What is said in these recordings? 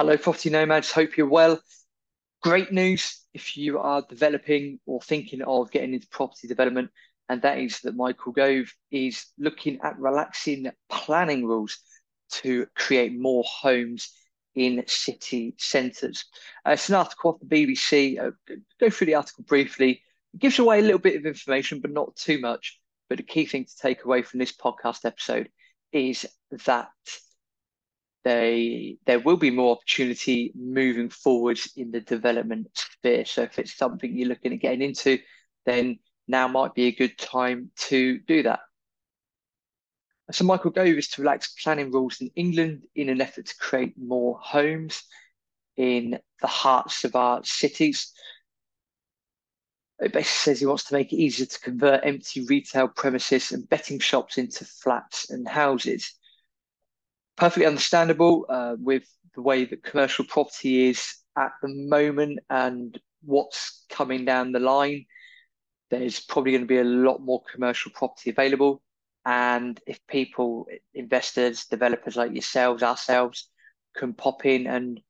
Hello, property nomads. Hope you're well. Great news if you are developing or thinking of getting into property development, and that is that Michael Gove is looking at relaxing planning rules to create more homes in city centres. Uh, it's an article off the BBC. Uh, go through the article briefly. It gives away a little bit of information, but not too much. But the key thing to take away from this podcast episode is that they there will be more opportunity moving forward in the development sphere. So if it's something you're looking at getting into, then now might be a good time to do that. So Michael Gove is to relax planning rules in England in an effort to create more homes in the hearts of our cities. It basically says he wants to make it easier to convert empty retail premises and betting shops into flats and houses perfectly understandable uh, with the way that commercial property is at the moment and what's coming down the line. There's probably going to be a lot more commercial property available. And if people, investors, developers like yourselves, ourselves, can pop in and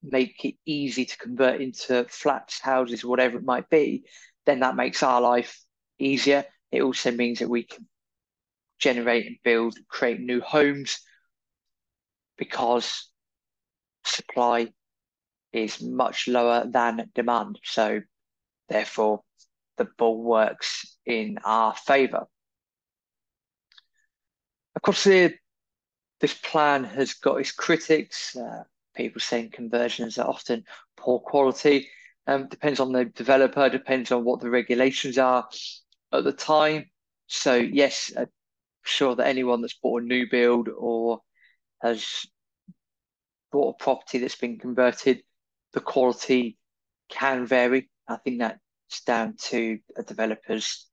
make it easy to convert into flats, houses, whatever it might be, then that makes our life easier. It also means that we can generate and build, create new homes because supply is much lower than demand. So therefore, the ball works in our favour. Of course, the, this plan has got its critics. Uh, people saying conversions are often poor quality. Um, depends on the developer, depends on what the regulations are at the time. So yes, I'm sure that anyone that's bought a new build or has bought a property that's been converted, the quality can vary. I think that's down to the developers,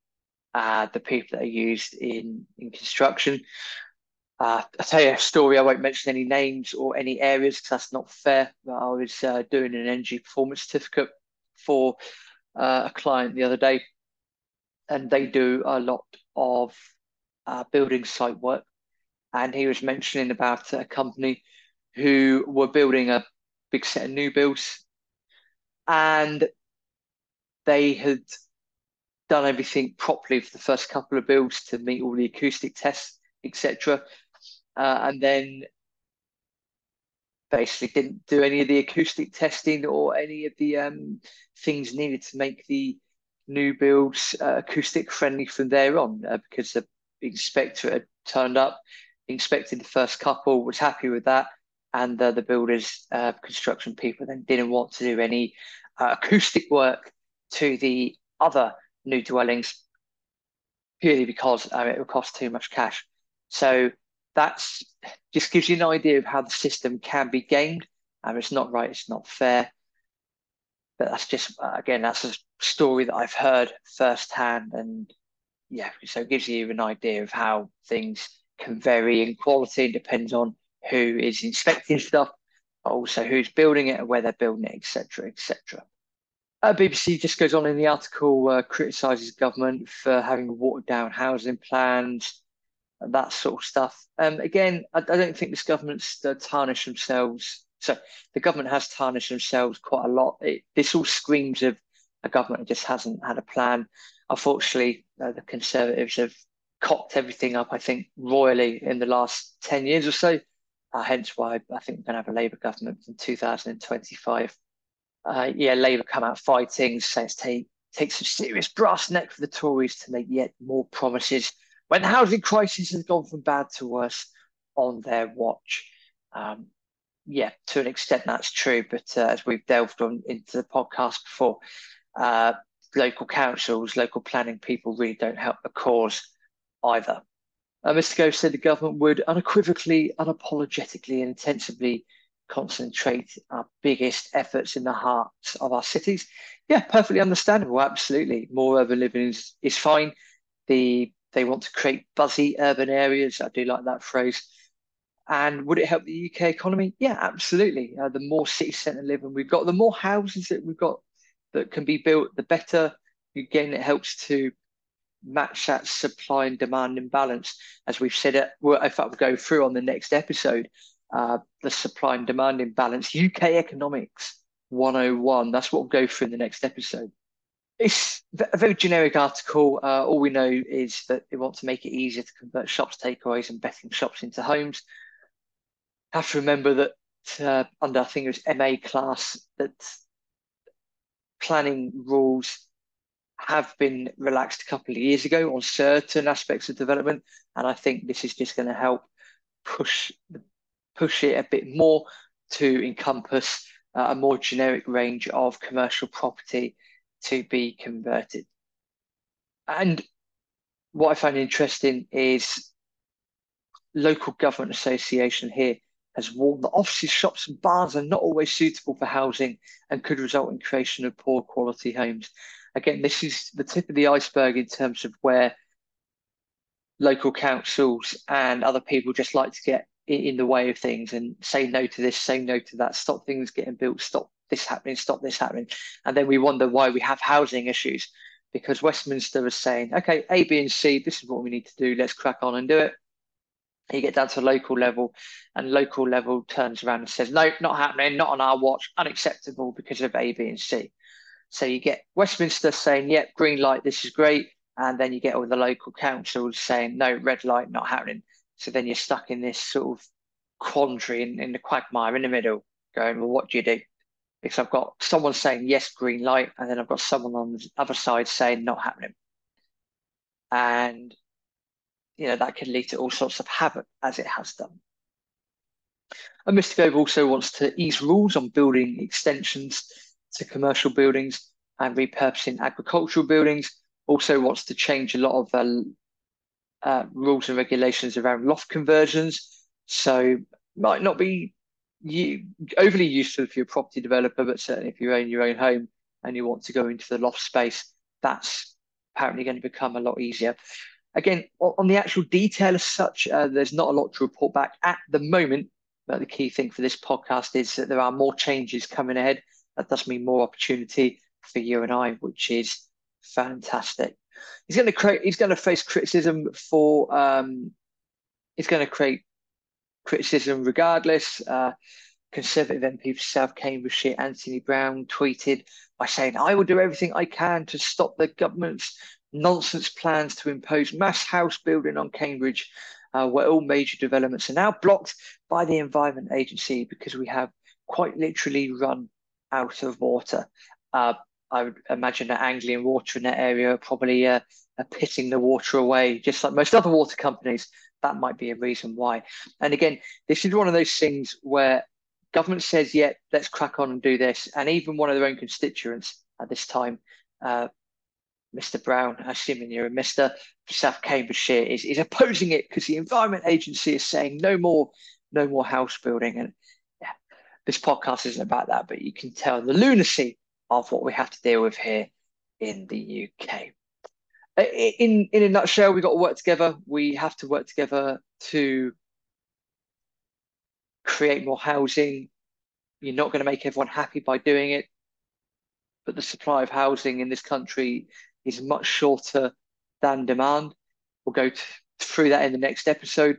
uh, the people that are used in, in construction. Uh, I'll tell you a story. I won't mention any names or any areas because that's not fair. But I was uh, doing an energy performance certificate for uh, a client the other day, and they do a lot of uh, building site work and he was mentioning about a company who were building a big set of new builds, and they had done everything properly for the first couple of builds to meet all the acoustic tests, etc. Uh, and then basically didn't do any of the acoustic testing or any of the um, things needed to make the new builds uh, acoustic friendly from there on uh, because the inspector had turned up inspected the first couple, was happy with that, and uh, the builders, uh, construction people, then didn't want to do any uh, acoustic work to the other new dwellings purely because uh, it would cost too much cash. So that's just gives you an idea of how the system can be gamed. Um, it's not right, it's not fair. But that's just uh, again, that's a story that I've heard firsthand, and yeah, so it gives you an idea of how things can vary in quality. It depends on who is inspecting stuff, also who's building it and where they're building it, etc., etc. Uh, BBC just goes on in the article, uh, criticises government for having watered down housing plans, that sort of stuff. Um, again, I, I, don't think this government's uh, tarnished themselves. So the government has tarnished themselves quite a lot. It, this all screams of a government that just hasn't had a plan. Unfortunately, uh, the Conservatives have cocked everything up, I think, royally in the last 10 years or so. Uh, hence why I think we're going to have a Labour government in 2025. Uh, yeah, Labour come out fighting, it's take, take some serious brass neck for the Tories to make yet more promises when the housing crisis has gone from bad to worse on their watch. Um, yeah, to an extent that's true, but uh, as we've delved on into the podcast before, uh, local councils, local planning people really don't help the cause either. Uh, Mr. Gove said the government would unequivocally, unapologetically, and intensively concentrate our biggest efforts in the hearts of our cities. Yeah, perfectly understandable. Absolutely, more urban living is, is fine. The they want to create buzzy urban areas. I do like that phrase. And would it help the UK economy? Yeah, absolutely. Uh, the more city centre living we've got, the more houses that we've got that can be built, the better. Again, it helps to match that supply and demand imbalance. As we've said, it, well, if I go through on the next episode, uh, the supply and demand imbalance, UK economics 101. That's what we'll go through in the next episode. It's a very generic article. Uh, all we know is that they want to make it easier to convert shops, takeaways, and betting shops into homes. Have to remember that uh, under I think it was MA class that planning rules have been relaxed a couple of years ago on certain aspects of development, and I think this is just going to help push push it a bit more to encompass uh, a more generic range of commercial property to be converted. And what I find interesting is local government association here has warned that offices, shops, and bars are not always suitable for housing and could result in creation of poor quality homes. Again, this is the tip of the iceberg in terms of where local councils and other people just like to get in the way of things and say no to this, say no to that, stop things getting built, stop this happening, stop this happening. And then we wonder why we have housing issues because Westminster is saying, okay, A, B, and C, this is what we need to do. Let's crack on and do it. You get down to local level, and local level turns around and says, no, not happening, not on our watch, unacceptable because of A, B, and C. So you get Westminster saying, yep, green light, this is great. And then you get all the local councils saying, no, red light, not happening. So then you're stuck in this sort of quandary in, in the quagmire in the middle, going, well, what do you do? because I've got someone saying yes, green light, and then I've got someone on the other side saying not happening. And you know that can lead to all sorts of havoc as it has done. And Mr. Gove also wants to ease rules on building extensions to commercial buildings and repurposing agricultural buildings. Also wants to change a lot of uh, uh, rules and regulations around loft conversions. So might not be you overly useful if you're a property developer, but certainly if you own your own home and you want to go into the loft space, that's apparently going to become a lot easier. Again, on the actual detail as such, uh, there's not a lot to report back at the moment. But the key thing for this podcast is that there are more changes coming ahead. That does mean more opportunity for you and I, which is fantastic. He's going to create. He's going to face criticism for. Um, he's going to create criticism regardless. Uh, Conservative MP for South Cambridgeshire, Anthony Browne, tweeted by saying, I will do everything I can to stop the government's nonsense plans to impose mass house building on Cambridge, uh, where all major developments are now blocked by the Environment Agency because we have quite literally run out of water. Uh, I would imagine that Anglian Water in that area are probably uh, are pitting the water away, just like most other water companies that might be a reason why. And again, this is one of those things where government says, yeah, let's crack on and do this. And even one of their own constituents at this time, uh, Mr. Browne, assuming you're a Mr. South Cambridgeshire, is, is opposing it because the Environment Agency is saying no more, no more house building. And this podcast isn't about that, but you can tell the lunacy of what we have to deal with here in the UK uh, in in a nutshell, we've got to work together. We have to work together to create more housing. You're not going to make everyone happy by doing it, but the supply of housing in this country is much shorter than demand. We'll go through that in the next episode.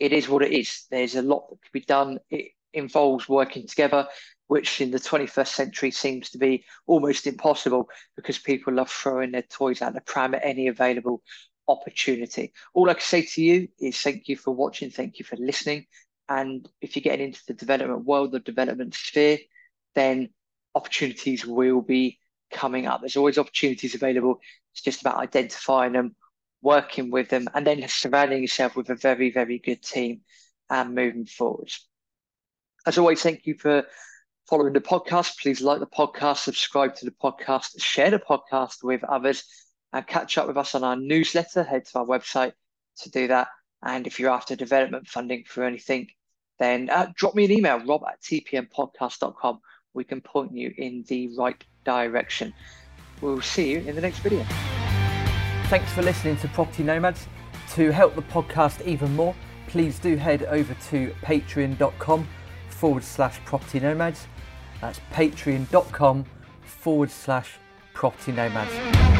It is what it is. There's a lot that can be done. It involves working together which in the 21st century seems to be almost impossible because people love throwing their toys out the pram at any available opportunity. All I can say to you is thank you for watching, thank you for listening. And if you're getting into the development world, the development sphere, then opportunities will be coming up. There's always opportunities available. It's just about identifying them, working with them, and then surrounding yourself with a very, very good team and moving forwards. As always, thank you for following the podcast, please like the podcast, subscribe to the podcast, share the podcast with others, and catch up with us on our newsletter. Head to our website to do that. And if you're after development funding for anything, then uh, drop me an email, rob at tpnpodcast.com. We can point you in the right direction. We'll see you in the next video. Thanks for listening to Property Nomads. To help the podcast even more, please do head over to patreon.com forward slash property nomads that's patreon.com forward slash property nomads.